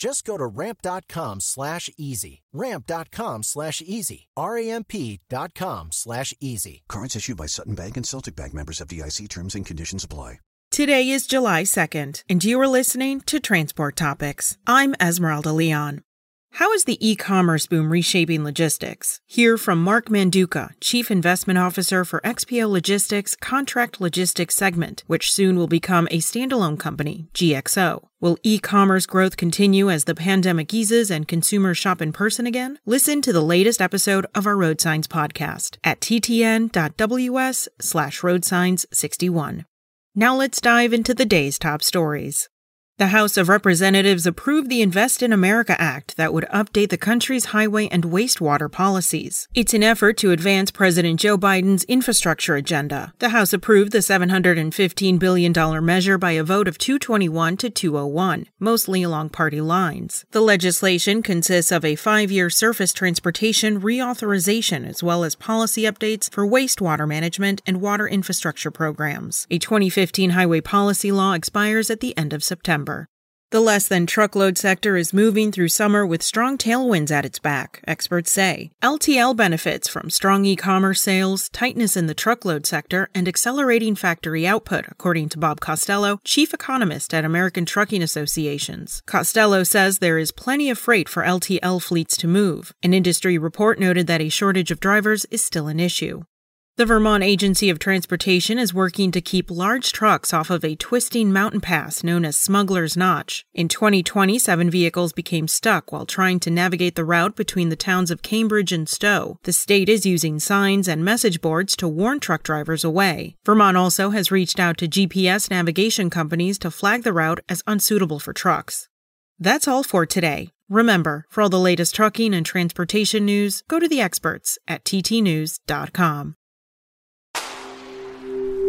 Just go to ramp.com slash easy. Ramp.com slash easy. R-A-M-P dot com slash easy. Cards issued by Sutton Bank and Celtic Bank members FDIC terms and conditions apply. Today is July 2nd, and you are listening to Transport Topics. I'm Esmeralda Leon. How is the e commerce boom reshaping logistics? Hear from Mark Manduca, Chief Investment Officer for XPO Logistics Contract Logistics segment, which soon will become a standalone company, GXO. Will e commerce growth continue as the pandemic eases and consumers shop in person again? Listen to the latest episode of our Road Signs podcast at ttn.ws slash roadsigns61. Now let's dive into the day's top stories. The House of Representatives approved the Invest in America Act that would update the country's highway and wastewater policies. It's an effort to advance President Joe Biden's infrastructure agenda. The House approved the $715 billion measure by a vote of 221 to 201, mostly along party lines. The legislation consists of a five year surface transportation reauthorization as well as policy updates for wastewater management and water infrastructure programs. A 2015 highway policy law expires at the end of September. The less than truckload sector is moving through summer with strong tailwinds at its back, experts say. LTL benefits from strong e commerce sales, tightness in the truckload sector, and accelerating factory output, according to Bob Costello, chief economist at American Trucking Associations. Costello says there is plenty of freight for LTL fleets to move. An industry report noted that a shortage of drivers is still an issue. The Vermont Agency of Transportation is working to keep large trucks off of a twisting mountain pass known as Smuggler's Notch. In 2020, seven vehicles became stuck while trying to navigate the route between the towns of Cambridge and Stowe. The state is using signs and message boards to warn truck drivers away. Vermont also has reached out to GPS navigation companies to flag the route as unsuitable for trucks. That's all for today. Remember, for all the latest trucking and transportation news, go to the experts at ttnews.com.